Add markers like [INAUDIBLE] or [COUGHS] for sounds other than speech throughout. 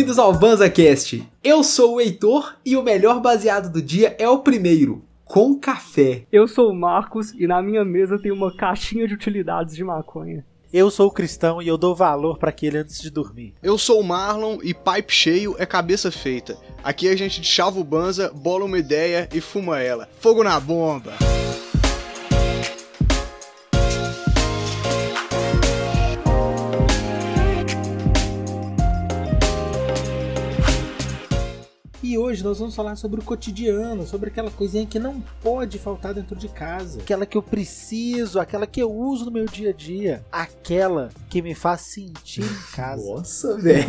Bem-vindos ao BanzaCast. Eu sou o Heitor e o melhor baseado do dia é o primeiro, com café. Eu sou o Marcos e na minha mesa tem uma caixinha de utilidades de maconha. Eu sou o cristão e eu dou valor para aquele antes de dormir. Eu sou o Marlon e pipe cheio é cabeça feita. Aqui a gente chava o banza, bola uma ideia e fuma ela. Fogo na bomba! Hoje nós vamos falar sobre o cotidiano, sobre aquela coisinha que não pode faltar dentro de casa, aquela que eu preciso, aquela que eu uso no meu dia a dia, aquela que me faz sentir em casa. Nossa, velho.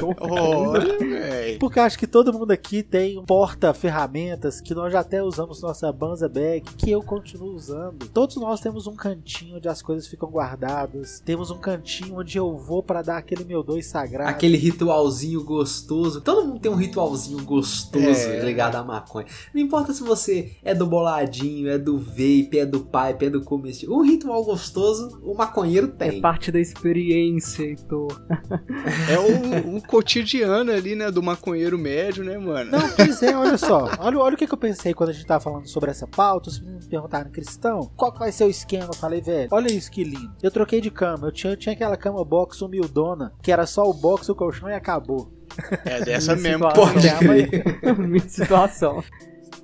[LAUGHS] Olha, velho. Porque eu acho que todo mundo aqui tem um porta-ferramentas que nós já até usamos nossa Banza Bag, que eu continuo usando. Todos nós temos um cantinho onde as coisas ficam guardadas, temos um cantinho onde eu vou para dar aquele meu dois sagrado. Aquele ritualzinho gostoso. Todo mundo tem um ritualzinho gostoso É. ligado à maconha. Não importa se você é do boladinho, é do vape, é do pipe, é do comestível. Um ritual gostoso, o maconheiro É tem. parte da experiência, Heitor. [LAUGHS] É o, o cotidiano ali, né, do maconheiro médio, né, mano? Não, pois é, olha só. Olha, olha o que, eu pensei quando a gente tava falando sobre essa pauta. Os meninos me perguntaram, Cristão, qual que vai ser o esquema? Eu falei, velho, olha isso que lindo. Eu troquei de cama. Eu tinha, eu tinha aquela cama box humildona, que era só o box, o colchão e acabou. É dessa Minha mesmo. situação. Pode crer. [LAUGHS] Minha situação.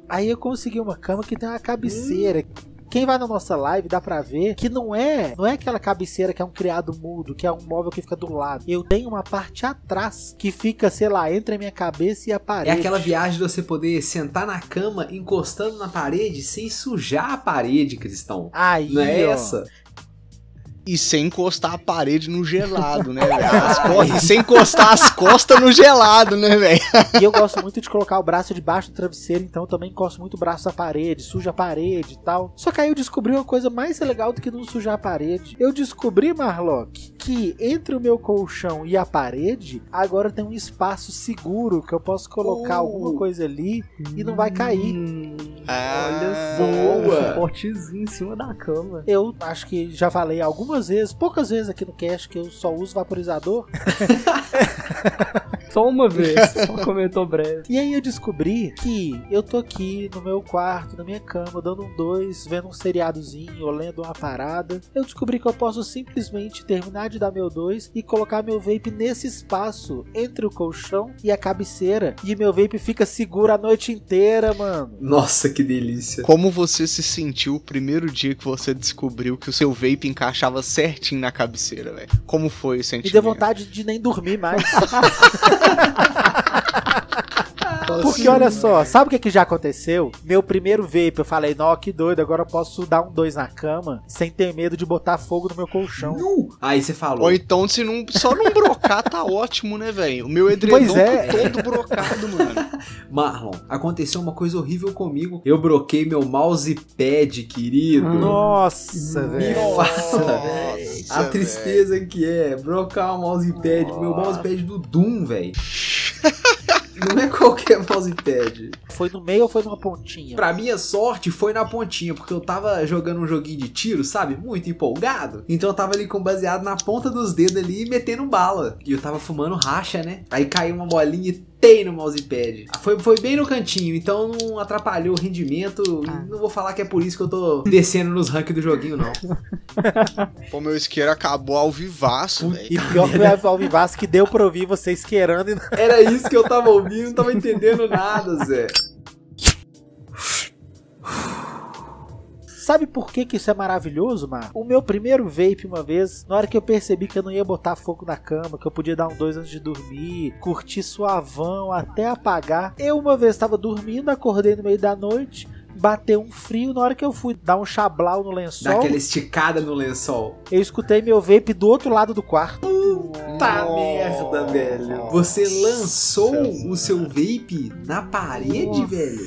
Aí eu consegui uma cama que tem uma cabeceira. Quem vai na nossa live dá pra ver que não é, não é aquela cabeceira que é um criado mudo, que é um móvel que fica do lado. Eu tenho uma parte atrás que fica, sei lá, entre a minha cabeça e a É parede. aquela viagem de você poder sentar na cama, encostando na parede, sem sujar a parede, Cristão. Aí, Não é ó. essa? E sem encostar a parede no gelado, né, velho? Sem encostar as costas no gelado, né, velho? E eu gosto muito de colocar o braço debaixo do travesseiro, então eu também encosto muito o braço na parede, suja a parede e tal. Só que aí eu descobri uma coisa mais legal do que não sujar a parede. Eu descobri, Marlock, que entre o meu colchão e a parede, agora tem um espaço seguro que eu posso colocar Oh. alguma coisa ali e não vai cair. Hum, Ah, olha só, boa. um suportezinho em cima da cama. Eu acho que já falei algumas vezes, poucas vezes aqui no cast, que eu só uso vaporizador. [LAUGHS] Só uma vez, só [LAUGHS] [LAUGHS] comentou breve. E aí eu descobri que eu tô aqui no meu quarto, na minha cama, dando um dois, vendo um seriadozinho, ou lendo uma parada. Eu descobri que eu posso simplesmente terminar de dar meu dois e colocar meu vape nesse espaço entre o colchão e a cabeceira. E meu vape fica seguro a noite inteira, mano. Nossa, que delícia. Como você se sentiu o primeiro dia que você descobriu que o seu vape encaixava certinho na cabeceira, velho? Como foi o Me sentimento? deu vontade de nem dormir mais. [LAUGHS] Porque olha só, sabe o que, que já aconteceu? Meu primeiro vape, eu falei, nó, que doido, agora eu posso dar um dois na cama sem ter medo de botar fogo no meu colchão. Aí você falou. Ou então, se não, só não brocar, tá ótimo, né, velho? O meu edredom Pois é. tá todo brocado, mano. [LAUGHS] Marlon, aconteceu uma coisa horrível comigo. Eu broquei meu mousepad, querido. Nossa, Me velho. fala. Nossa, A tristeza que é brocar o mousepad, meu mousepad do Doom, velho. [LAUGHS] Não é qualquer mousepad. Foi no meio ou foi numa pontinha? Pra minha sorte, foi na pontinha, porque eu tava jogando um joguinho de tiro, sabe? Muito empolgado. Então eu tava ali com baseado na ponta dos dedos ali, metendo bala. E eu tava fumando racha, né? Aí caiu uma bolinha e tem no mousepad. Foi, foi bem no cantinho, então não atrapalhou o rendimento. Ah. Não vou falar que é por isso que eu tô descendo nos rankings do joguinho, não. [LAUGHS] Pô, meu isqueiro acabou ao vivaço, velho. E pior que o Alvivaz que deu pra ouvir vocês queirando e não. Era isso que eu tava ouvindo, não tava entendendo nada, Zé. [LAUGHS] Sabe por que, que isso é maravilhoso, mano? O meu primeiro vape, uma vez, na hora que eu percebi que eu não ia botar fogo na cama, que eu podia dar um dois antes de dormir, curtir suavão até apagar, eu uma vez estava dormindo, acordei no meio da noite, bateu um frio, na hora que eu fui dar um chablau no lençol, Dá aquela esticada no lençol. eu escutei meu vape do outro lado do quarto. Tá Nossa. merda, velho. Você lançou o seu vape na parede, velho?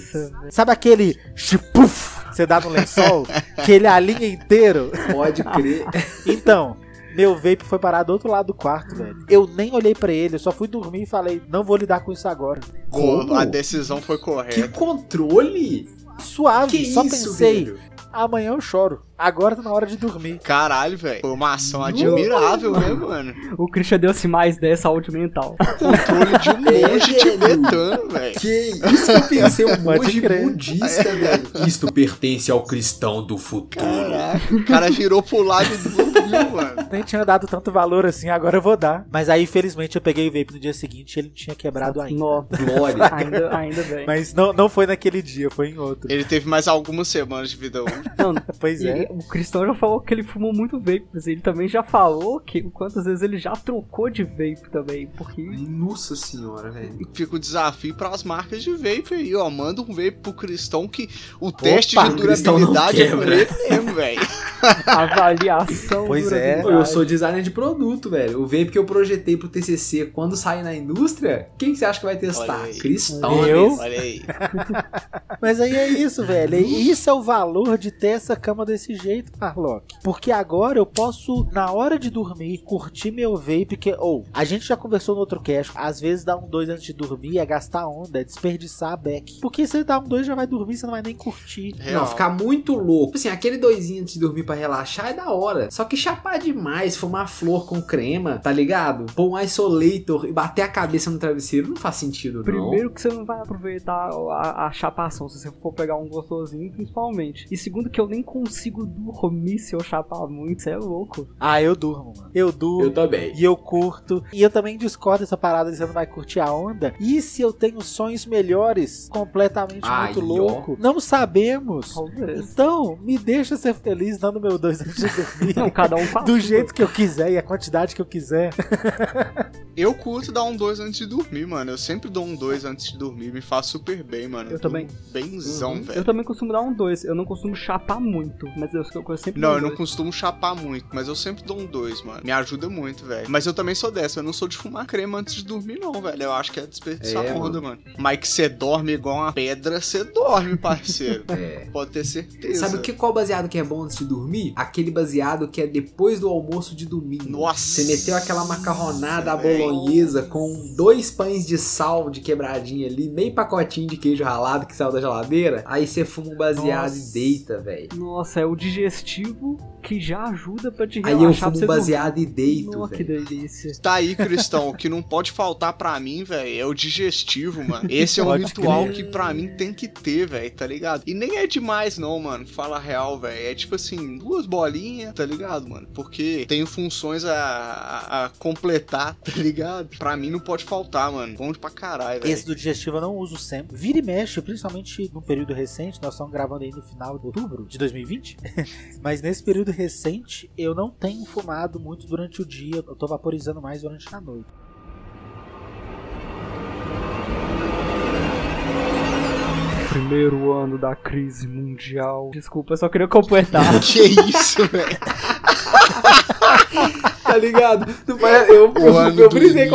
Sabe aquele chipuf você dá no lençol? que ele alinha inteiro? Pode crer. [LAUGHS] Então, meu vape foi parar do outro lado do quarto, velho. Eu nem olhei pra ele, eu só fui dormir e falei, não vou lidar com isso agora. Como? A decisão foi Que correta. controle? Suave, Que só isso, pensei, velho? Amanhã eu choro. Agora tá na hora de dormir. Caralho, velho. Foi uma ação admirável, né, mano? O Christian deu-se mais 10 saúde mental. Controle de um [LAUGHS] monge tibetano, velho. Que isso que eu pensei, um [LAUGHS] monge budista, [LAUGHS] velho. Isto pertence ao cristão do futuro. Caraca, o cara virou pro lado e dormiu, mano. Nem tinha dado tanto valor assim, agora eu vou dar. Mas aí, infelizmente, eu peguei o vape no dia seguinte e ele não tinha quebrado ainda. Nossa, [LAUGHS] Glória. ainda, ainda bem. Mas não, não foi naquele dia, foi em outro. Ele teve mais algumas semanas de vida útil. Não, Pois é. o Cristão já falou que ele fumou muito vape, mas ele também já falou que quantas vezes ele já trocou de vape também, porque Nossa senhora, velho. Fica o desafio pras marcas de vape aí, ó. Manda um vape pro cristão que o teste Opa, de cristão não durabilidade é quebra. por ele mesmo, velho. [LAUGHS] avaliação Pois dura é. Eu sou designer de produto, velho. O vape que eu projetei pro TCC quando sair na indústria, quem que você acha que vai testar? Cristão. Eu? Olha aí. [LAUGHS] Mas aí é isso, velho. E Isso é o valor de ter essa cama desse jeito, Marlock. Porque agora eu posso, na hora de dormir, curtir meu vape. Que, ou, a gente já conversou no outro cast. Às vezes dar um dois antes de dormir é gastar onda, é desperdiçar a beck. Porque se você dar um dois já vai dormir, você não vai nem curtir. Não, Real. ficar muito louco. Assim, aquele doisinho antes de dormir pra relaxar é da hora. Só que chapar demais, fumar flor com crema, tá ligado? Pôr um isolator e bater a cabeça no travesseiro não faz sentido, não. Primeiro que você não vai aproveitar a, a chapação se você for pegar um gostosinho, principalmente. E segundo que eu nem consigo dormir se eu chapar muito, você é louco. Ah, eu durmo, mano. Eu durmo. Eu também. E eu curto. E eu também discordo dessa parada de você não vai curtir a onda. E se eu tenho sonhos melhores? Completamente Ai, muito ó. louco. Não sabemos. Talvez. Então, me deixa ser feliz dando meu dois antes de [LAUGHS] dormir. Não, cada um com a Do sua. jeito que eu quiser e a quantidade que eu quiser. [LAUGHS] Eu curto dar um 2 antes de dormir, mano. Eu sempre dou um 2 antes de dormir. Me faz super bem, mano. Eu tô também. Benzão, Uhum. velho. Eu também costumo dar um 2. Eu não costumo chapar muito, mas eu, eu, eu sempre Não, dou eu um não dois. costumo chapar muito, mas eu sempre dou um 2, mano. Me ajuda muito, velho. Mas eu também sou dessa, eu não sou de fumar crema antes de dormir, não, velho. Eu acho que é desperdiçar É, onda, mano. Mas que você dorme igual uma pedra, você dorme, parceiro. [LAUGHS] É. Pode ter certeza. Sabe o que qual baseado que é bom antes de dormir? Aquele baseado que é depois do almoço de domingo. Nossa. Você meteu aquela macarronada à velho. bolonhesa com dois pães de sal de quebradinha ali, meio pacotinho de queijo ralado que saiu da geladeira. Aí você fuma um baseado Nossa. e deita, velho. Nossa, é o digestivo que já ajuda pra te Aí relaxar. eu pra fumo um dormir. baseado e deito, Nossa, que velho. delícia. Tá aí, Cristão. O que não pode faltar pra mim, velho, é o digestivo, mano. [LAUGHS] Esse é um ritual crer. que pra mim tem que ter, velho, tá ligado? E nem é demais, não, mano. Fala a real, velho. É tipo assim, duas bolinhas, tá ligado, mano? Porque tem funções a, a, a completar, [LAUGHS] tá ligado? Pra mim não pode faltar, mano. Bom pra caralho, velho. Esse do digestivo eu não uso sempre. Vira e mexe, principalmente no período recente. Nós estamos gravando aí no final de outubro de 2020. [LAUGHS] Mas nesse período recente, eu não tenho fumado muito durante o dia. Eu tô vaporizando mais durante a noite. Primeiro ano da crise mundial. Desculpa, eu só queria completar. [LAUGHS] Que isso, velho? [LAUGHS] Tá ligado? Eu, eu, eu do brisei.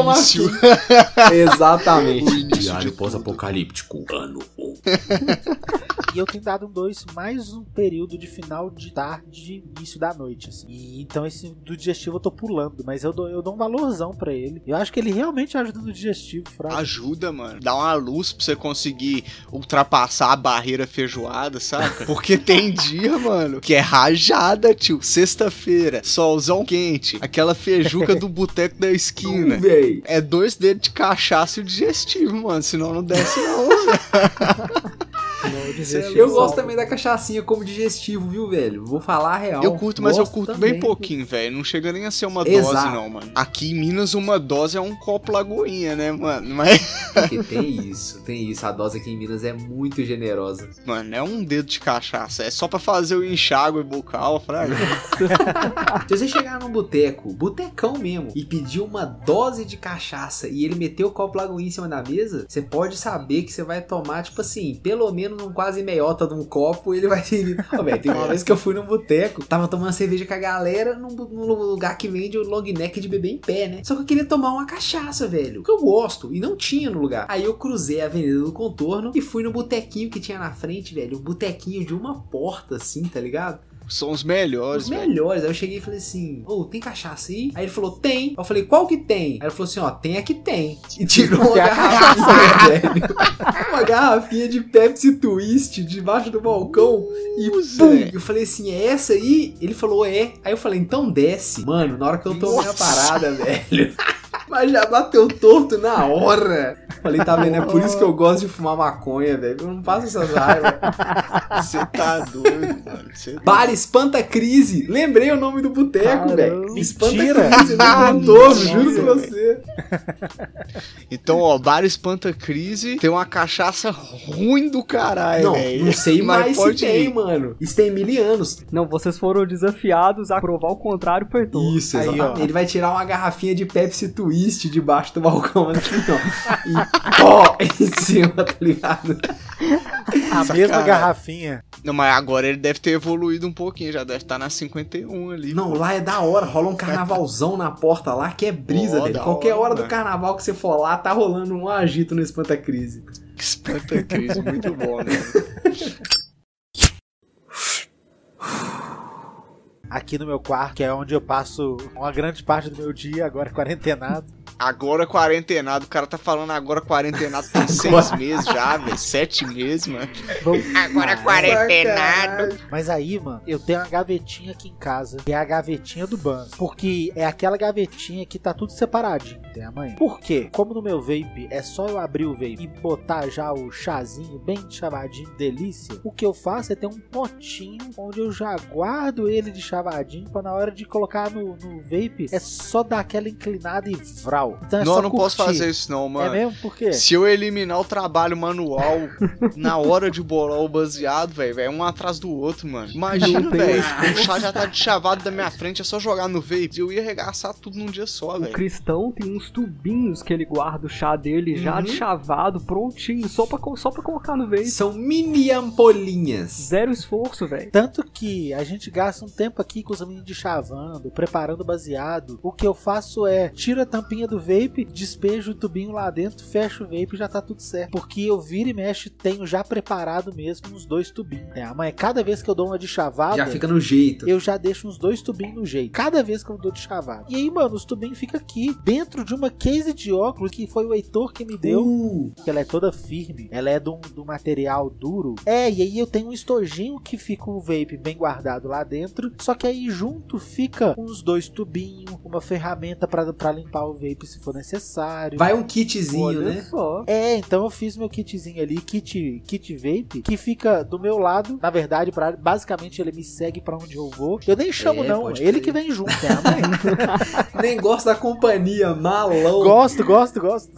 [LAUGHS] Exatamente. O início de Diário pós-apocalíptico, ano 1. [LAUGHS] E eu tenho dado um dois mais um período de final de tarde, início da noite, assim. E então esse do digestivo eu tô pulando, mas eu dou, eu dou um valorzão pra ele. Eu acho que ele realmente ajuda no digestivo, fraco. Ajuda, mano. Dá uma luz pra você conseguir ultrapassar a barreira feijoada, saca? [LAUGHS] Porque tem dia, mano, que é rajada, tio. Sexta-feira, solzão quente, aquela feijuca do boteco da esquina. Véi. É dois dedos de cachaça e o digestivo, mano. Senão não desce, não, velho. [LAUGHS] Não, digestivo Eu gosto também da cachaçinha como digestivo, viu, velho? Vou falar a real. Eu curto, mas eu Gosto curto também. bem pouquinho, velho. Não chega nem a ser uma Exato. dose, não, mano. Aqui em Minas, uma dose é um copo lagoinha, né, mano? Mas, [LAUGHS] Porque tem isso, tem isso. A dose aqui em Minas é muito generosa. mano, é um dedo de cachaça. É só pra fazer o enxágue bucal, fraga. [LAUGHS] Se você chegar num boteco, botecão mesmo, e pedir uma dose de cachaça e ele meter o copo lagoinha em cima da mesa, você pode saber que você vai tomar, tipo assim, pelo menos um quase meiota de um copo e ele vai. Ô, velho, tem uma vez que eu fui num boteco, tava tomando cerveja com a galera num, num lugar que vende o long neck de beber em pé, né? Só que eu queria tomar uma cachaça, velho, que eu gosto, e não tinha no lugar. Aí eu cruzei a Avenida do Contorno e fui no botequinho que tinha na frente, velho, um botequinho de uma porta, assim, tá ligado? São os melhores, Os velho. melhores. Aí eu cheguei e falei assim: Ô, tem cachaça aí? Aí ele falou: Tem. Eu falei: Qual que tem? Aí ele falou assim: Ó, tem a que tem. E tirou uma Que é a garrafinha, [LAUGHS] velho. Uma garrafinha de Pepsi Twist debaixo do balcão. E Nossa, pum! velho. Eu falei assim: É essa aí? Ele falou: É. Aí eu falei: Então desce. Mano, na hora que eu tomei a parada, [LAUGHS] velho. Mas já bateu torto na hora. Falei, tá vendo? É por isso que eu [LAUGHS] gosto de fumar maconha, velho. Eu não passo essas raivas. Você tá doido, mano. Cê tá Bar Espanta Crise. Lembrei o nome do boteco, velho. Espanta Mentira. Crise, não contou, Nossa, juro pra você. Então, ó, Bar Espanta Crise tem uma cachaça ruim do caralho, Não, velho. não sei Mas mais se pode tem, ir. mano. Isso tem mil anos. Não, vocês foram desafiados a provar o contrário por Heitor. Isso, Aí, ó. Ele vai tirar uma garrafinha de Pepsi Twist debaixo do balcão, assim, ó. E [LAUGHS] pó [LAUGHS] em cima, tá ligado? A Sacanagem. mesma garrafinha. Não, mas agora ele deve ter evoluído um pouquinho, já deve estar na 51 ali. Não, lá é da hora. Rola um carnavalzão na porta lá que é brisa, da Qualquer hora, hora do carnaval que você for lá, tá rolando um agito no Espanta Crise. Espanta Crise, muito bom, né? [LAUGHS] Aqui no meu quarto, que é onde eu passo uma grande parte do meu dia, agora quarentenado. Agora quarentenado, o cara tá falando agora quarentenado tem [LAUGHS] seis meses já, velho. Sete meses, mano. Vamos- Agora quarentenado. Mas aí, mano, eu tenho uma gavetinha aqui em casa, que é a gavetinha do Banzo. Porque é aquela gavetinha que tá tudo separadinho, tem a manhã. Por quê? Como no meu vape é só eu abrir o vape e botar já o chazinho bem chavadinho, delícia, o que eu faço é ter um potinho onde eu já guardo ele de chavadinho pra na hora de colocar no, no vape é só dar aquela inclinada e vral. Então é não, só eu não posso curtir. fazer isso não, É mano. mesmo? Por quê? Se eu eliminar o trabalho manual [LAUGHS] na hora de bolar o baseado, velho, é um atrás do outro, mano. Imagina, velho, o chá já tá de chavado da minha frente, é só jogar no vape. Eu ia arregaçar tudo num dia só, O velho. cristão tem uns tubinhos que ele guarda o chá dele já Uhum. de chavado, prontinho, só pra, só pra colocar no vape. São mini ampolinhas. Zero esforço, velho. Tanto que a gente gasta um tempo aqui com os meninos de chavando, preparando baseado. O que eu faço é tiro a tampinha do vape, despejo o tubinho lá dentro, fecho o vape e já tá tudo certo. Porque eu viro e mexo, tenho já preparado mesmo uns dois tubinhos. É, mas cada vez que eu dou uma de chavada, Já fica no jeito. eu já deixo uns dois tubinhos no jeito. Cada vez que eu dou de chavada. E aí, mano, os tubinhos ficam aqui, dentro de uma case de óculos que foi o Heitor que me deu Uh, que ela é toda firme, ela é do, do material duro. É, e aí eu tenho um estojinho que fica o vape bem guardado lá dentro, só que aí junto fica uns dois tubinhos, uma ferramenta pra pra limpar o vape se for necessário. vai um kitzinho, Olha né? só. É, então eu fiz meu kitzinho ali, kit, kit vape, que fica do meu lado. Na verdade, pra, basicamente ele me segue pra onde eu vou. Eu nem chamo, É, não. Ele que vem junto, é a mãe. [LAUGHS] Nem gosta da companhia, malão. Gosto, gosto, gosto.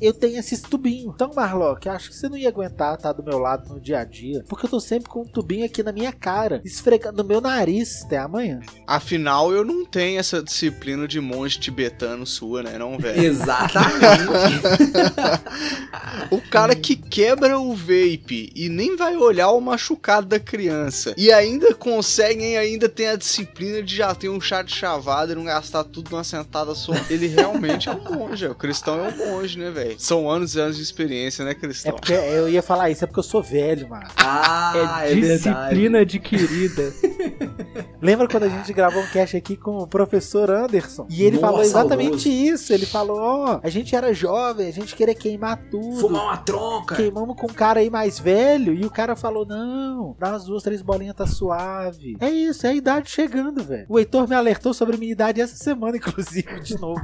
eu tenho esses tubinhos. Então, Marlock, acho que você não ia aguentar estar do meu lado no dia a dia. Porque eu tô sempre com um tubinho aqui na minha cara, esfregando no meu nariz até amanhã. Afinal, eu não tenho essa disciplina de monge tibetano sua, né, não, velho? [LAUGHS] Exatamente. [LAUGHS] O cara que quebra o vape e nem vai olhar o machucado da criança e ainda conseguem, ainda tem a disciplina de já ter um chá de chavada e não gastar tudo numa sentada só. Ele realmente é um monge, o cristão é um monge, né, velho? São anos e anos de experiência, né, É cristão? porque eu ia falar isso, é porque eu sou velho, mano. ah, é é, disciplina verdade. adquirida. [LAUGHS] Lembra quando a gente gravou um cast aqui com o professor Anderson? E ele Nossa, falou exatamente saudoso. isso. Ele falou: Ó, a gente era jovem, a gente queria queimar tudo. Fumar uma tronca. Queimamos com um cara aí mais velho e o cara falou: Não, dá umas duas, três bolinhas, tá suave. É isso, é a idade chegando, velho. O Heitor me alertou sobre minha idade essa semana, [LAUGHS] inclusive, de novo.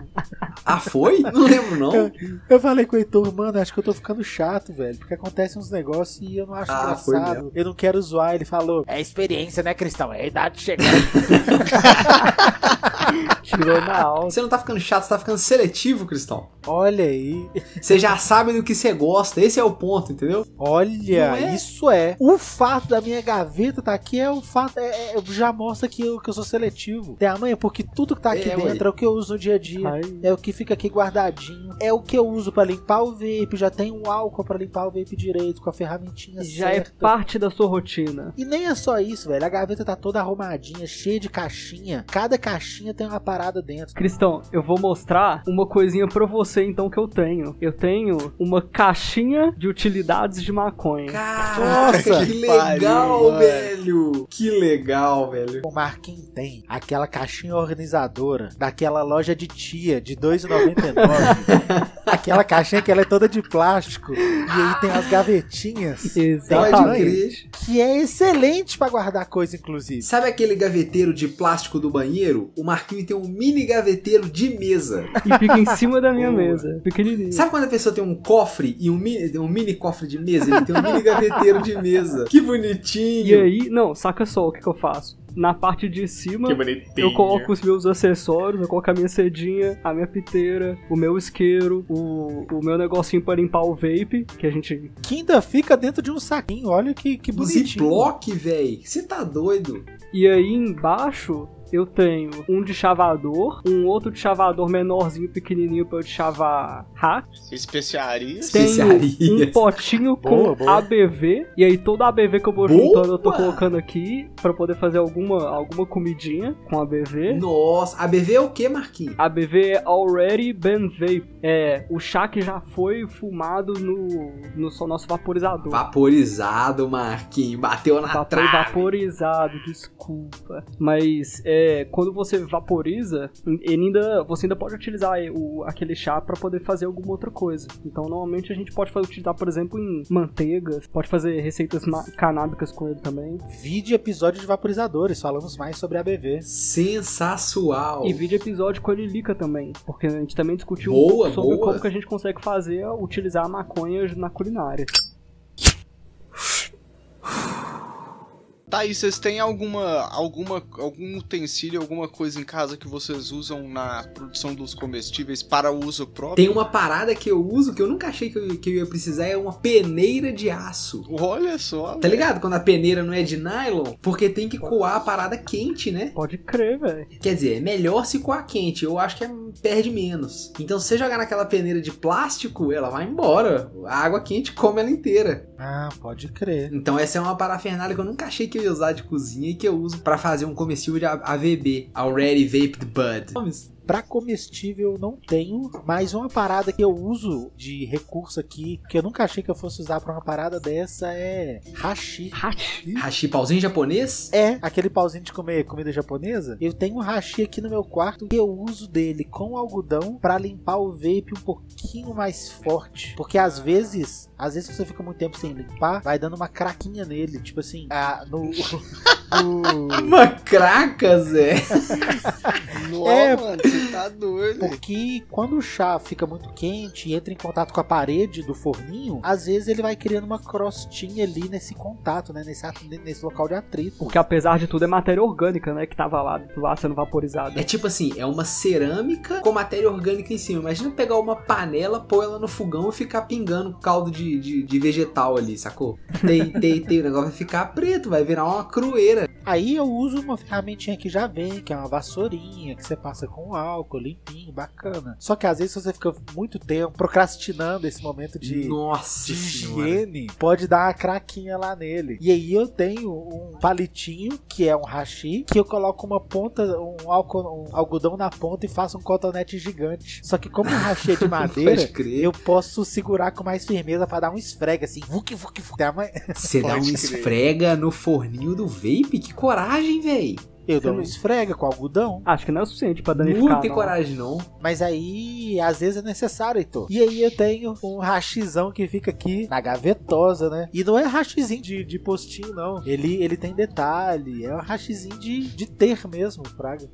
Ah, foi? Não lembro, não. Eu falei com o Heitor, mano, acho que eu tô ficando chato, velho. Porque acontecem uns negócios e eu não acho Ah, engraçado. Eu não quero zoar. Ele falou: É experiência, né, Cristão? É a idade chegando. [LAUGHS] Tirou na alta. Você não tá ficando chato, você tá ficando seletivo, Cristão. Olha aí. Você já sabe do que você gosta. Esse é o ponto, entendeu? Olha, é? isso é. O fato da minha gaveta tá aqui é o fato. É, é- já mostra que eu, que eu sou seletivo. Tem a manha, porque tudo que tá aqui É, dentro ué. é o que eu uso no dia a dia. Ai, É o que fica aqui guardadinho. É o que eu uso pra limpar o vape. Já tem um álcool pra limpar o vape direito, com a ferramentinha já é certa. parte da sua rotina. E nem é só isso, velho. A gaveta tá toda arrumadinha, cheia de caixinha. Cada caixinha tem uma parada dentro. Cristão, eu vou mostrar uma coisinha pra você então que eu tenho. Eu tenho uma caixinha de utilidades de maconha. Caraca, Nossa, que pariu, legal, mano. velho. Que legal, velho. O Marquinhos tem aquela caixinha organizadora daquela loja de tia de 2,99. [LAUGHS] aquela caixinha que ela é toda de plástico. E aí tem as gavetinhas. Exatamente. Que é excelente pra guardar coisa, inclusive. Sabe aquele gaveteiro de plástico do banheiro? O Marquinhos tem um mini gaveteiro de mesa. E fica em cima da minha Boa. mesa. Pequenininho. Sabe quando a pessoa tem um cofre e um mini, um mini cofre de mesa? Ele tem um mini gaveteiro de mesa. Que bonitinho. E aí, não, saca só o que, que eu faço. Na parte de cima, eu coloco os meus acessórios, eu coloco a minha cedinha, a minha piteira, o meu isqueiro, o, o meu negocinho pra limpar o vape, que a gente. Que ainda fica dentro de um saquinho. Olha que, que bonitinho. Ziploc, véi. Você tá doido? E aí embaixo eu tenho um de chavador, um outro de chavador menorzinho, pequenininho pra eu de chavar hack. Especiarias. Tenho Especiarias. um potinho Boa, com boa. ABV. E aí todo ABV que eu vou Boa! juntando eu tô colocando aqui pra poder fazer alguma, alguma comidinha com ABV. Nossa, ABV é o que, Marquinhos? ABV é Already Been Vape. É o chá que já foi fumado no, no so- nosso vaporizador. Vaporizado, Marquinhos. Bateu na Vapor trave. vaporizado, desculpa. Mas é, quando você vaporiza, ele ainda, você ainda pode utilizar o, aquele chá pra poder fazer alguma outra coisa. Então, normalmente a gente pode fazer, utilizar, por exemplo, em manteigas, pode fazer receitas canábicas com ele também. Vídeo episódio de vaporizadores. Falamos mais sobre ABV. Sensacional. E vídeo episódio com a Lilica também, porque a gente também discutiu Boa, sobre boa. como que a gente consegue fazer, utilizar a maconha na culinária. [LAUGHS] Tá, e vocês têm alguma, alguma, algum utensílio, alguma coisa em casa que vocês usam na produção dos comestíveis para uso próprio? Tem uma parada que eu uso que eu nunca achei que eu, que eu ia precisar, é uma peneira de aço. Olha só. Tá ligado? Quando a peneira não é de nylon, porque tem que coar a parada quente, né? Pode crer, velho. Quer dizer, é melhor se coar quente, eu acho que é, perde menos. Então se você jogar naquela peneira de plástico, ela vai embora. A água quente come ela inteira. Ah, pode crer. Então essa é uma parafernália que eu nunca achei que eu ia usar de cozinha e que eu uso pra fazer um comestível de AVB, Already Vaped Bud. Pra comestível eu não tenho, mas uma parada que eu uso de recurso aqui, que eu nunca achei que eu fosse usar pra uma parada dessa é hashi. Hashi. Hashi pauzinho japonês? É, aquele pauzinho de comer comida japonesa. Eu tenho um hashi aqui no meu quarto e eu uso dele com algodão pra limpar o vape um pouquinho mais forte. Porque às vezes, às vezes você fica muito tempo sem limpar, vai dando uma craquinha nele. Tipo assim, ah, no. [LAUGHS] no- Uma craca, Zé. Nossa, É. mano, você tá doido. Porque quando o chá fica muito quente e entra em contato com a parede do forninho, às vezes ele vai criando uma crostinha ali nesse contato, né? Nesse, nesse local de atrito. Porque apesar de tudo é matéria orgânica, né? Que tava lá, lá sendo vaporizada. É tipo assim, é uma cerâmica com matéria orgânica em cima. Imagina pegar uma panela, pôr ela no fogão e ficar pingando caldo de, de, de vegetal ali, sacou? Tem, tem, tem, o negócio vai ficar preto, vai virar uma crueira. Aí eu uso uma ferramentinha que já vem, que é uma vassourinha, que você passa com álcool, limpinho, bacana. Só que às vezes você fica muito tempo procrastinando esse momento de, Nossa de higiene, pode dar uma craquinha lá nele. E aí eu tenho um palitinho, que é um hashi, que eu coloco uma ponta, um, álcool, um algodão na ponta e faço um cotonete gigante. Só que como o hashi é de [LAUGHS] madeira, eu posso segurar com mais firmeza pra dar um esfrega assim, vuc, vuc, vuc. Você dá [LAUGHS] um esfrega no forninho do vape? Que coragem, véi. Eu dou Você um não- esfrega com algodão. Acho que não é o suficiente pra danificar. Não tem não. coragem, não. Mas aí, às vezes é necessário, Heitor. E aí eu tenho um rachizão que fica aqui na gavetosa, né? E não é rachizinho de, de postinho, não. Ele, ele tem detalhe. É um rachizinho de, de ter mesmo, Fraga.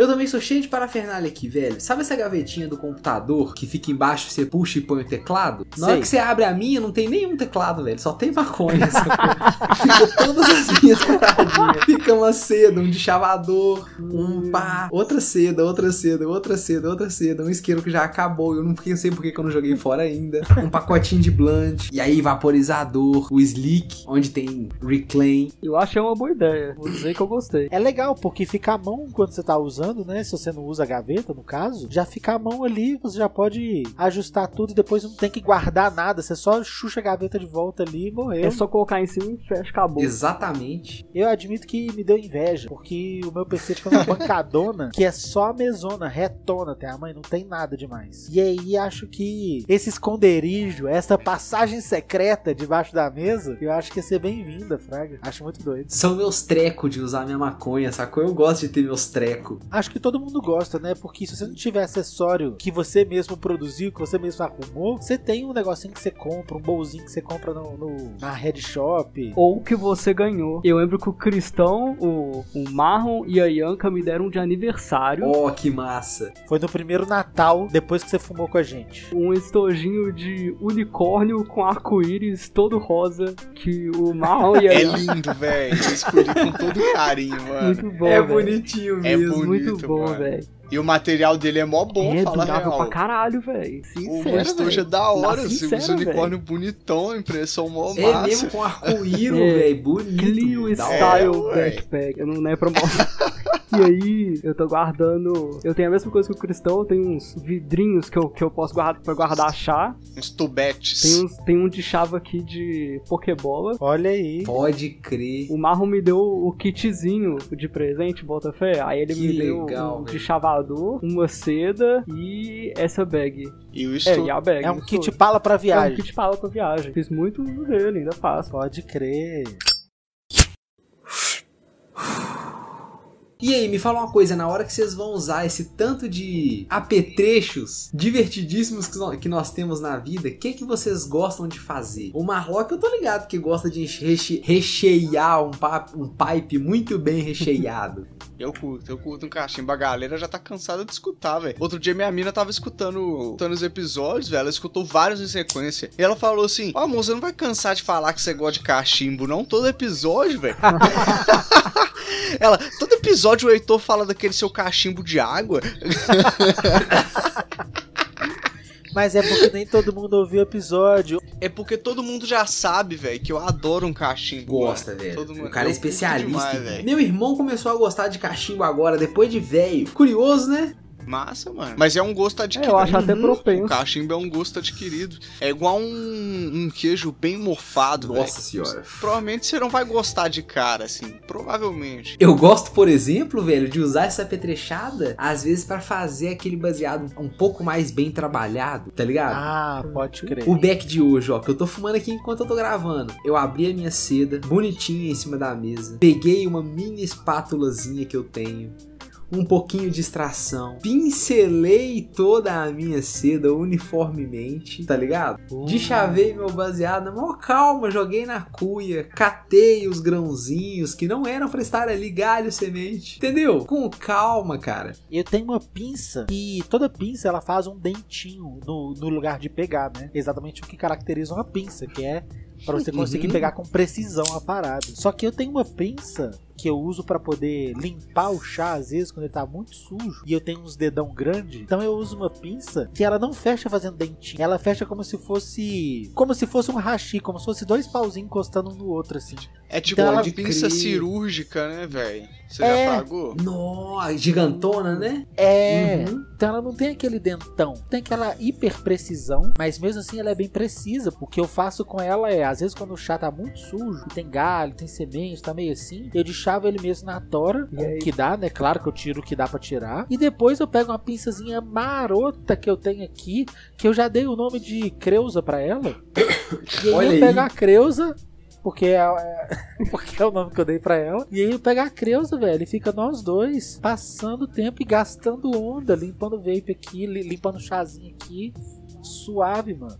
Eu também sou cheio de parafernália aqui, velho. Sabe essa gavetinha do computador que fica embaixo, você puxa e põe o teclado? Na hora Sei. que você abre a minha, não tem nenhum teclado, velho. Só tem maconha, sacou? [LAUGHS] Fica todas as minhas paradinhas. Fica uma seda, um de chavador, um pá, outra seda, outra seda, outra seda, outra seda, um isqueiro que já acabou. Eu não eu não sei porque que eu não joguei fora ainda. Um pacotinho de blunt. E aí, vaporizador, o slick, onde tem reclaim. Eu acho que é uma boa ideia. Vou dizer que eu gostei. É legal, porque fica a mão quando você tá usando usando, né? Se você não usa a gaveta, no caso, já fica a mão ali, você já pode ajustar tudo e depois não tem que guardar nada. Você só chucha a gaveta de volta ali e morreu. É só colocar em cima e fecha, acabou. Exatamente. Eu admito que me deu inveja, porque o meu PC tinha uma [LAUGHS] bancadona que é só a mesona, retona até a mãe, não tem nada demais. E aí acho que esse esconderijo, essa passagem secreta debaixo da mesa, eu acho que ia ser bem-vinda, Fraga. Acho muito doido. São meus trecos de usar minha maconha, sacou? Eu gosto de ter meus trecos. Acho que todo mundo gosta, né? Porque se você não tiver acessório que você mesmo produziu, que você mesmo arrumou, você tem um negocinho que você compra, um bolzinho que você compra no, no na Red Shop. Ou que você ganhou. Eu lembro que o Cristão, o, o Marlon e a Yanka me deram de aniversário Oh, que massa. Foi no primeiro Natal, depois que você fumou com a gente. um estojinho de unicórnio com arco-íris todo rosa que o Marlon e a É Yanka... lindo, velho. Eu escolhi com todo carinho, mano. Muito bom, é velho. bonitinho É mesmo. bonito, Muito bom, velho. E o material dele é mó bom, É fala durável pra real. caralho, velho. O estojo é da hora, assim, os unicórnios bonitão, a impressão mó É massa. mesmo com arco-íris, É. velho. Bonito. Clio. Style ué. Backpack. Eu não, não é pra mostrar. [LAUGHS] E aí, eu tô guardando. Eu tenho a mesma coisa que o Cristão, eu tenho uns vidrinhos que eu, que eu posso guardar pra guardar chá. Uns tubetes. Tem, uns, tem um de chave aqui de Pokébola. Olha aí. Pode crer. O Marro me deu o kitzinho de presente, bota fé. Aí ele Que me deu legal, um de velho. Chavador, uma seda e essa bag. E o É, estojo. e a bag. É um kit pala pra É um viagem. kit pala pra viagem. Fiz muito uso dele, ainda faço. Pode crer. E aí, me fala uma coisa, na hora que vocês vão usar esse tanto de apetrechos divertidíssimos que nó- que nós temos na vida, o que, que vocês gostam de fazer? O Marlock eu tô ligado que gosta de reche- rechear um, um pipe muito bem recheado. [LAUGHS] Eu curto, eu curto um cachimbo. A galera já tá cansada de escutar, velho. Outro dia minha mina tava escutando, escutando os episódios, velho. Ela escutou vários em sequência. E ela falou assim: Ó, amor, você não vai cansar de falar que você gosta de cachimbo, não? Todo episódio, velho. [LAUGHS] ela, todo episódio o Heitor fala daquele seu cachimbo de água. Mas é porque nem todo mundo ouviu o episódio. É porque todo mundo já sabe, velho, que eu adoro um cachimbo. Gosta, velho. O cara é especialista. demais. Meu irmão começou a gostar de cachimbo agora, depois de velho. Curioso, né? Massa, mano. Mas é um gosto É, adquirido. eu acho até Uhum. O propenso. cachimbo é um gosto adquirido. É igual um, um queijo bem morfado, velho. Nossa senhora. Provavelmente você não vai gostar de cara, assim. Provavelmente. Eu gosto, por exemplo, velho, de usar essa petrechada, às vezes pra fazer aquele baseado um pouco mais bem trabalhado, tá ligado? Ah, pode crer. O beck de hoje, ó, que eu tô fumando aqui enquanto eu tô gravando. Eu abri a minha seda, bonitinha em cima da mesa. Peguei uma mini espátulazinha que eu tenho. Um pouquinho de extração. Pincelei toda a minha seda uniformemente, tá ligado? Deschavei meu baseado na maior calma, joguei na cuia, catei os grãozinhos que não eram pra estar ali, galho, semente. Entendeu? Com calma, cara. Eu tenho uma pinça e toda pinça ela faz um dentinho no, no lugar de pegar, né? Exatamente o que caracteriza uma pinça, que é pra você conseguir Uhum. pegar com precisão a parada. Só que eu tenho uma pinça que eu uso pra poder limpar o chá às vezes quando ele tá muito sujo e eu tenho uns dedão grande. Então eu uso uma pinça que ela não fecha fazendo dentinho, ela fecha como se fosse como se fosse um hashi, como se fosse dois pauzinhos encostando um no outro assim. É tipo Então uma pinça crer. cirúrgica, né, velho? Você É. já pagou? Nossa, gigantona, né? É, Uhum. então ela não tem aquele dentão, tem aquela hiper precisão, mas mesmo assim ela é bem precisa, porque eu faço com ela é, às vezes quando o chá tá muito sujo, tem galho, tem semente, tá meio assim, eu deixava ele mesmo na tora, com aí? o que dá, né? Claro que eu tiro o que dá pra tirar, e depois eu pego uma pinçazinha marota que eu tenho aqui, que eu já dei o nome de Creusa pra ela, [COUGHS] e aí Olha eu aí. pego a Creusa, porque é, é- [LAUGHS] porque é o nome que eu dei pra ela. E aí eu pego a Creusa, velho, e fica nós dois passando tempo e gastando onda, limpando vape aqui, li- limpando chazinho aqui. Suave, mano.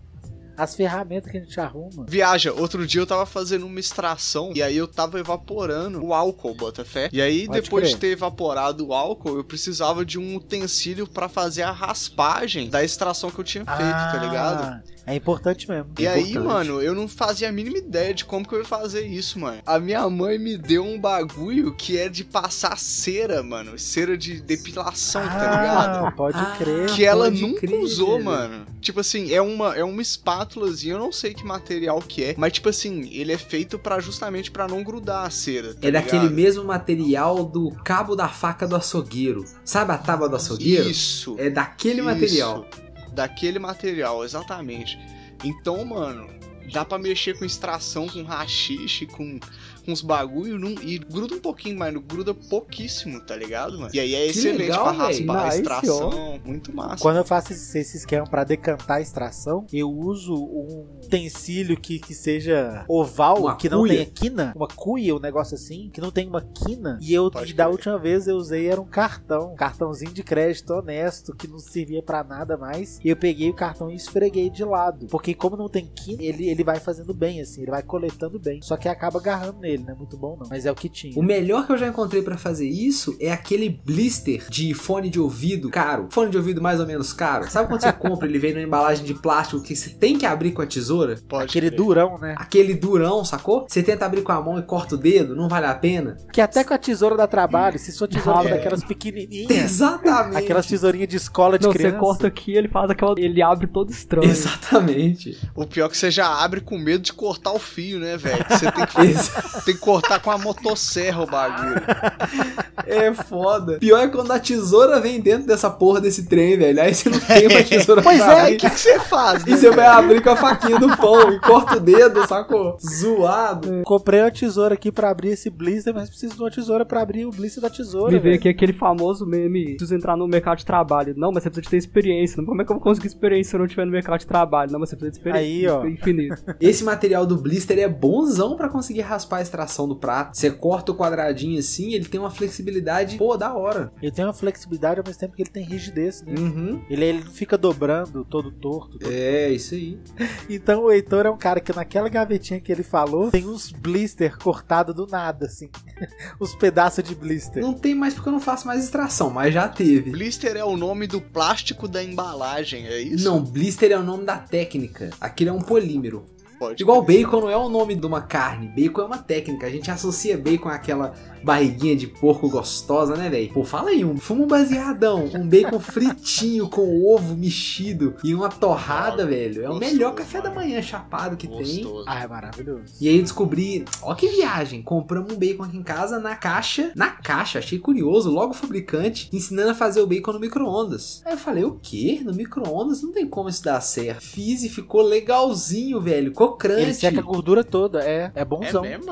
As ferramentas que a gente arruma. Viaja, outro dia eu tava fazendo uma extração e aí eu tava evaporando o álcool, Botafé. E aí, Pode depois crer. de ter evaporado o álcool, eu precisava de um utensílio pra fazer a raspagem da extração que eu tinha feito, tá ligado? É importante mesmo. E aí, Importante. mano, eu não fazia a mínima ideia de como que eu ia fazer isso, mano. A minha mãe me deu um bagulho que é de passar cera, mano. Cera de depilação, tá ligado? Ah, pode Ah, crer. Que ela pode nunca crer, usou, mano. Tipo assim, é uma, é uma espátulazinha, eu não sei que material que é, mas tipo assim, ele é feito para justamente pra não grudar a cera. tá É daquele ligado? mesmo material do cabo da faca do açougueiro. Sabe a tábua do açougueiro? Isso. É daquele Isso. material. Daquele material, exatamente. Então, mano, dá pra mexer com extração, com rachixe, com uns bagulho não- e gruda um pouquinho, mas não gruda pouquíssimo, tá ligado, mano? E aí é Que excelente legal, pra raspar Nice, extração. Muito massa. Quando eu faço esse, esse esquema pra decantar a extração, eu uso um utensílio que, que seja oval, Uma que não cuia. tenha quina, uma cuia, um negócio assim, que não tem uma quina. E eu, Pode da crer. última vez eu usei era um cartão, um cartãozinho de crédito honesto, que não servia pra nada mais. E eu peguei o cartão e esfreguei de lado. Porque como não tem quina, ele, ele vai fazendo bem, assim, ele vai coletando bem. Só que acaba agarrando nele, não é muito bom não. Mas é o que tinha. O melhor que eu já encontrei pra fazer isso é aquele blister de fone de ouvido caro. Fone de ouvido mais ou menos caro. Sabe quando você [LAUGHS] compra, ele vem numa embalagem de plástico que você tem que abrir com a tesoura? Pode Aquele crer. durão, né? Aquele durão, sacou? Você tenta abrir com a mão e corta o dedo, não vale a pena? Que até com a tesoura dá trabalho. Se sua tesoura É. daquelas pequenininhas, [LAUGHS] Exatamente. aquelas tesourinhas de escola de Não, criança. você corta aqui, ele faz aquela. Ele abre todo estranho. Exatamente. O pior é que você já abre com medo de cortar o fio, né, velho? Você tem que, [LAUGHS] Exa- tem que cortar com a motosserra o bagulho. [LAUGHS] É foda. Pior é quando a tesoura vem dentro dessa porra desse trem, velho. Aí você não tem uma tesoura Pois pra é, o que, que você faz, né? E você vai abrir com a faquinha do pão e corta o dedo, sacou? Zoado. Comprei uma tesoura aqui pra abrir esse blister, mas preciso de uma tesoura pra abrir o blister da tesoura. Me veio aqui aquele famoso meme, preciso entrar no mercado de trabalho. Não, mas você precisa de ter experiência. Não, Como é que eu vou conseguir experiência se eu não estiver no mercado de trabalho? Não, mas você precisa de experiência. Aí, ó. Infinito. Esse material do blister é bonzão pra conseguir raspar a extração do prato. Você corta o quadradinho assim, ele tem uma flexibilidade, pô, da hora. Ele tem uma flexibilidade ao mesmo tempo que ele tem rigidez, né? Uhum. Ele, ele não fica dobrando todo torto. todo- É, isso aí. [LAUGHS] Então o Heitor é um cara que naquela gavetinha que ele falou, tem uns blister cortados do nada, assim. [LAUGHS] Os pedaços de blister. Não tem mais porque eu não faço mais extração, mas já teve. Blister é o nome do plástico da embalagem, é isso? Não, blister é o nome da técnica. Aquilo é um polímero. Pode Igual bacon não é o nome de uma carne, bacon é uma técnica. A gente associa bacon àquela barriguinha de porco gostosa, né, velho? Pô, fala aí, um fumo baseadão, um bacon [LAUGHS] fritinho com ovo mexido e uma torrada, Ah, velho. É o gostoso, melhor café da mano. manhã chapado que tem. Gostoso. Ah, é maravilhoso. E aí eu descobri, ó que viagem, compramos um bacon aqui em casa na caixa, na caixa, achei curioso, logo o fabricante ensinando a fazer o bacon no micro-ondas. Aí eu falei, o quê? No micro-ondas? Não tem como isso dar certo. Fiz e ficou legalzinho, velho, crocante. Ele seca a gordura toda, é, é É bonzão. mesmo?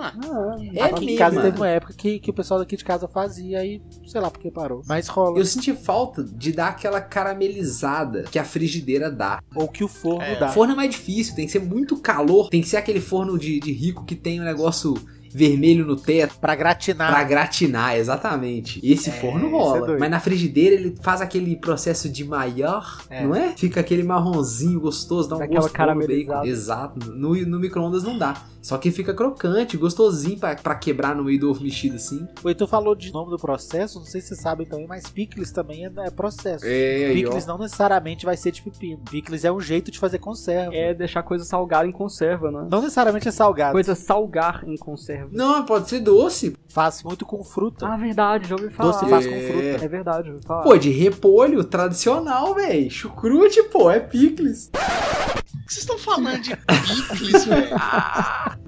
É Aqui em mesmo, casa mano. teve uma época que, que o pessoal daqui de casa fazia e sei lá porque parou. Mas rola. Eu senti falta de dar aquela caramelizada que a frigideira dá. Ou que o forno É. dá. Forno é mais difícil, tem que ser muito calor, tem que ser aquele forno de, de rico que tem um negócio vermelho no teto Pra gratinar. pra gratinar, exatamente. Esse É, forno é rola. doido. Mas na frigideira ele faz aquele processo de maior, É. não é? Fica aquele marronzinho gostoso, dá um Daquela gosto bom no bacon. caramelizada. Exato. No, no micro-ondas não dá. Só que fica crocante, gostosinho pra, pra quebrar no meio do ovo mexido assim. O Heitor falou de nome do processo, não sei se vocês sabem também, mas picles também é, é processo. É, Picles não necessariamente vai ser de pepino. Picles é um jeito de fazer conserva. É deixar coisa salgada em conserva, né? Não necessariamente é salgado. Coisa salgar em conserva. Não, pode ser doce. Faz muito com fruta. Ah, verdade, já ouvi falar. Doce faz com É. fruta. É verdade, já ouvi falar. Pô, de repolho, tradicional, velho. Chucrute, pô, é picles. O que vocês estão falando de picles, [LAUGHS] velho?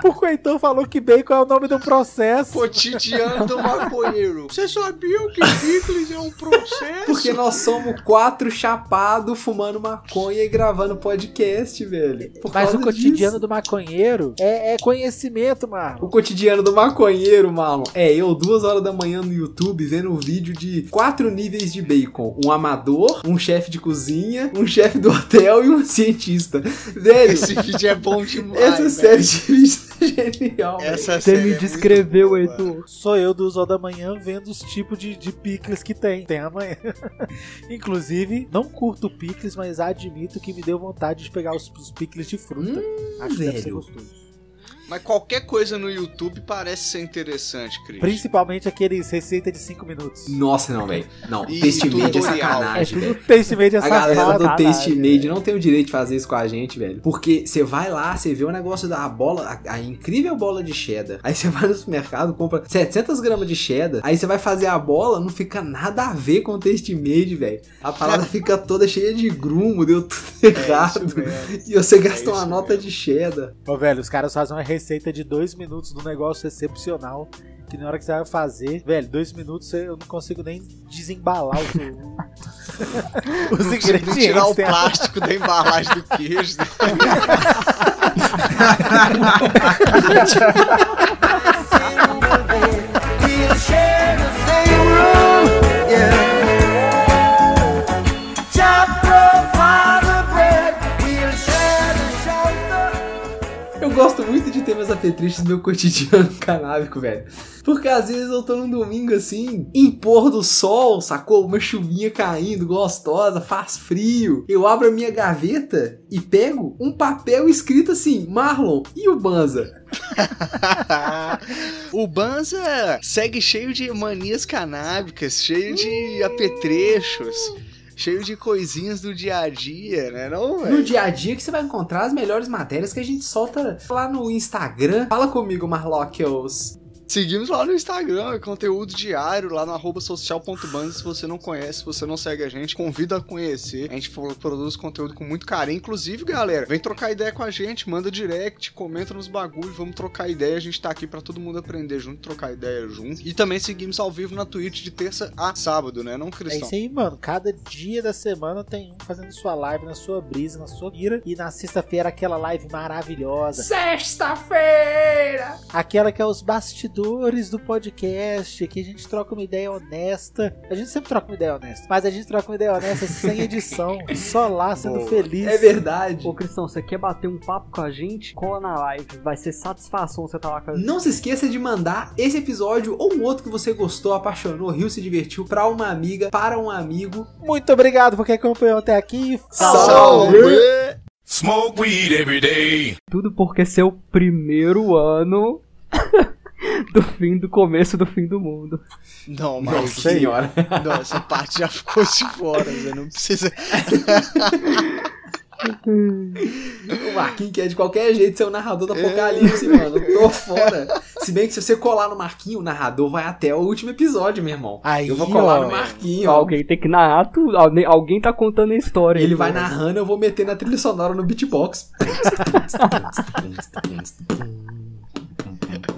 Porque o Heitor falou que bacon é o nome do processo. Cotidiano do [LAUGHS] maconheiro. Vocês sabiam que picles é um processo? Porque nós somos quatro chapados fumando maconha e gravando podcast, velho. Por Mas o cotidiano disso. do maconheiro é, é conhecimento, mano. O cotidiano do maconheiro, Marlon, é eu duas horas da manhã no YouTube vendo um vídeo de quatro níveis de bacon. Um amador, um chefe de cozinha, um chefe do hotel e um cientista. Velho, Esse vídeo é bom demais. essa velho. série de vídeos é genial. velho. Essa Você série me é muito descreveu. Heitor. Sou eu do Usou da Manhã vendo os tipos de, de picles que tem. Tem amanhã. [LAUGHS] Inclusive, não curto picles, mas admito que me deu vontade de pegar os, os picles de fruta. Hum, Acho que deve ser velho. gostoso. Mas qualquer coisa no YouTube parece ser interessante, Cris. Principalmente aqueles receita de 5 minutos. Nossa, não, velho. Não, E Taste Made é. É sacanagem, velho. taste made A essa galera do sacanagem, Taste Made não tem o direito de fazer isso com a gente, velho. Porque você vai lá, você vê o negócio da bola, a, a incrível bola de cheddar. Aí você [LAUGHS] vai no supermercado, compra 700 gramas de cheddar. Aí você vai fazer a bola, não fica nada a ver com o Taste Made, velho. A parada [LAUGHS] fica toda cheia de grumo, deu tudo errado. isso mesmo. e você gasta É uma isso nota de cheddar. Ô, velho, os caras fazem uma receita de 2 minutos do negócio excepcional. Que na hora que você vai fazer, velho, 2 minutos eu não consigo nem desembalar [LAUGHS] os, [LAUGHS] os Não ingredientes. tirar o plástico da embalagem do queijo. Eu gosto muito de ter meus apetrechos no meu cotidiano [LAUGHS] canábico, velho. Porque às vezes eu tô num domingo assim, em pôr do sol, sacou? Uma chuvinha caindo, gostosa, faz frio. Eu abro a minha gaveta e pego um papel escrito assim, Marlon, e o Banza? [LAUGHS] o Banza segue cheio de manias canábicas, cheio de apetrechos, cheio de coisinhas do dia a dia, né? Não, No dia a dia que você vai encontrar as melhores matérias que a gente solta lá no Instagram. Fala comigo, Marlockels. Seguimos lá no Instagram, é conteúdo diário, lá no arroba social.banza. Se você não conhece, se você não segue a gente, convida a conhecer. A gente pro- produz conteúdo com muito carinho. Inclusive, galera, vem trocar ideia com a gente, manda direct, comenta nos bagulhos, vamos trocar ideia. A gente tá aqui pra todo mundo aprender junto, trocar ideia junto. E também seguimos ao vivo na Twitch de terça a sábado, né? Não, É Cristão? isso aí, mano. Cada dia da semana tem um fazendo sua live na sua brisa, na sua mira. E na sexta-feira aquela live maravilhosa. Sexta-feira! Aquela que é os bastidores do podcast, que a gente troca uma ideia honesta. A gente sempre troca uma ideia honesta, mas a gente troca uma ideia honesta sem [LAUGHS] edição, só lá sendo Boa. feliz. É verdade. Ô, Cristão, você quer bater um papo com a gente? Cola na live. Vai ser satisfação você tá lá com a gente. Não se esqueça de mandar esse episódio ou um outro que você gostou, apaixonou, riu, se divertiu pra uma amiga, para um amigo. Muito obrigado por quem acompanhou até aqui. Salve! Smoke weed every day. Tudo porque seu primeiro ano [LAUGHS] [LAUGHS] do fim do começo do fim do mundo. Não, mas Nossa [LAUGHS] senhora. não, essa parte já ficou de fora, você não precisa. [LAUGHS] O Marquinho quer de qualquer jeito ser o narrador do apocalipse, mano. Tô fora. Se bem que se você colar no Marquinho, o narrador vai até o último episódio, meu irmão. Aí, eu vou colar ó. no Marquinho. Alguém tem que narrar tudo. Alguém- tá contando a história. Ele aí, vai pô. narrando, eu vou meter na trilha sonora no beatbox.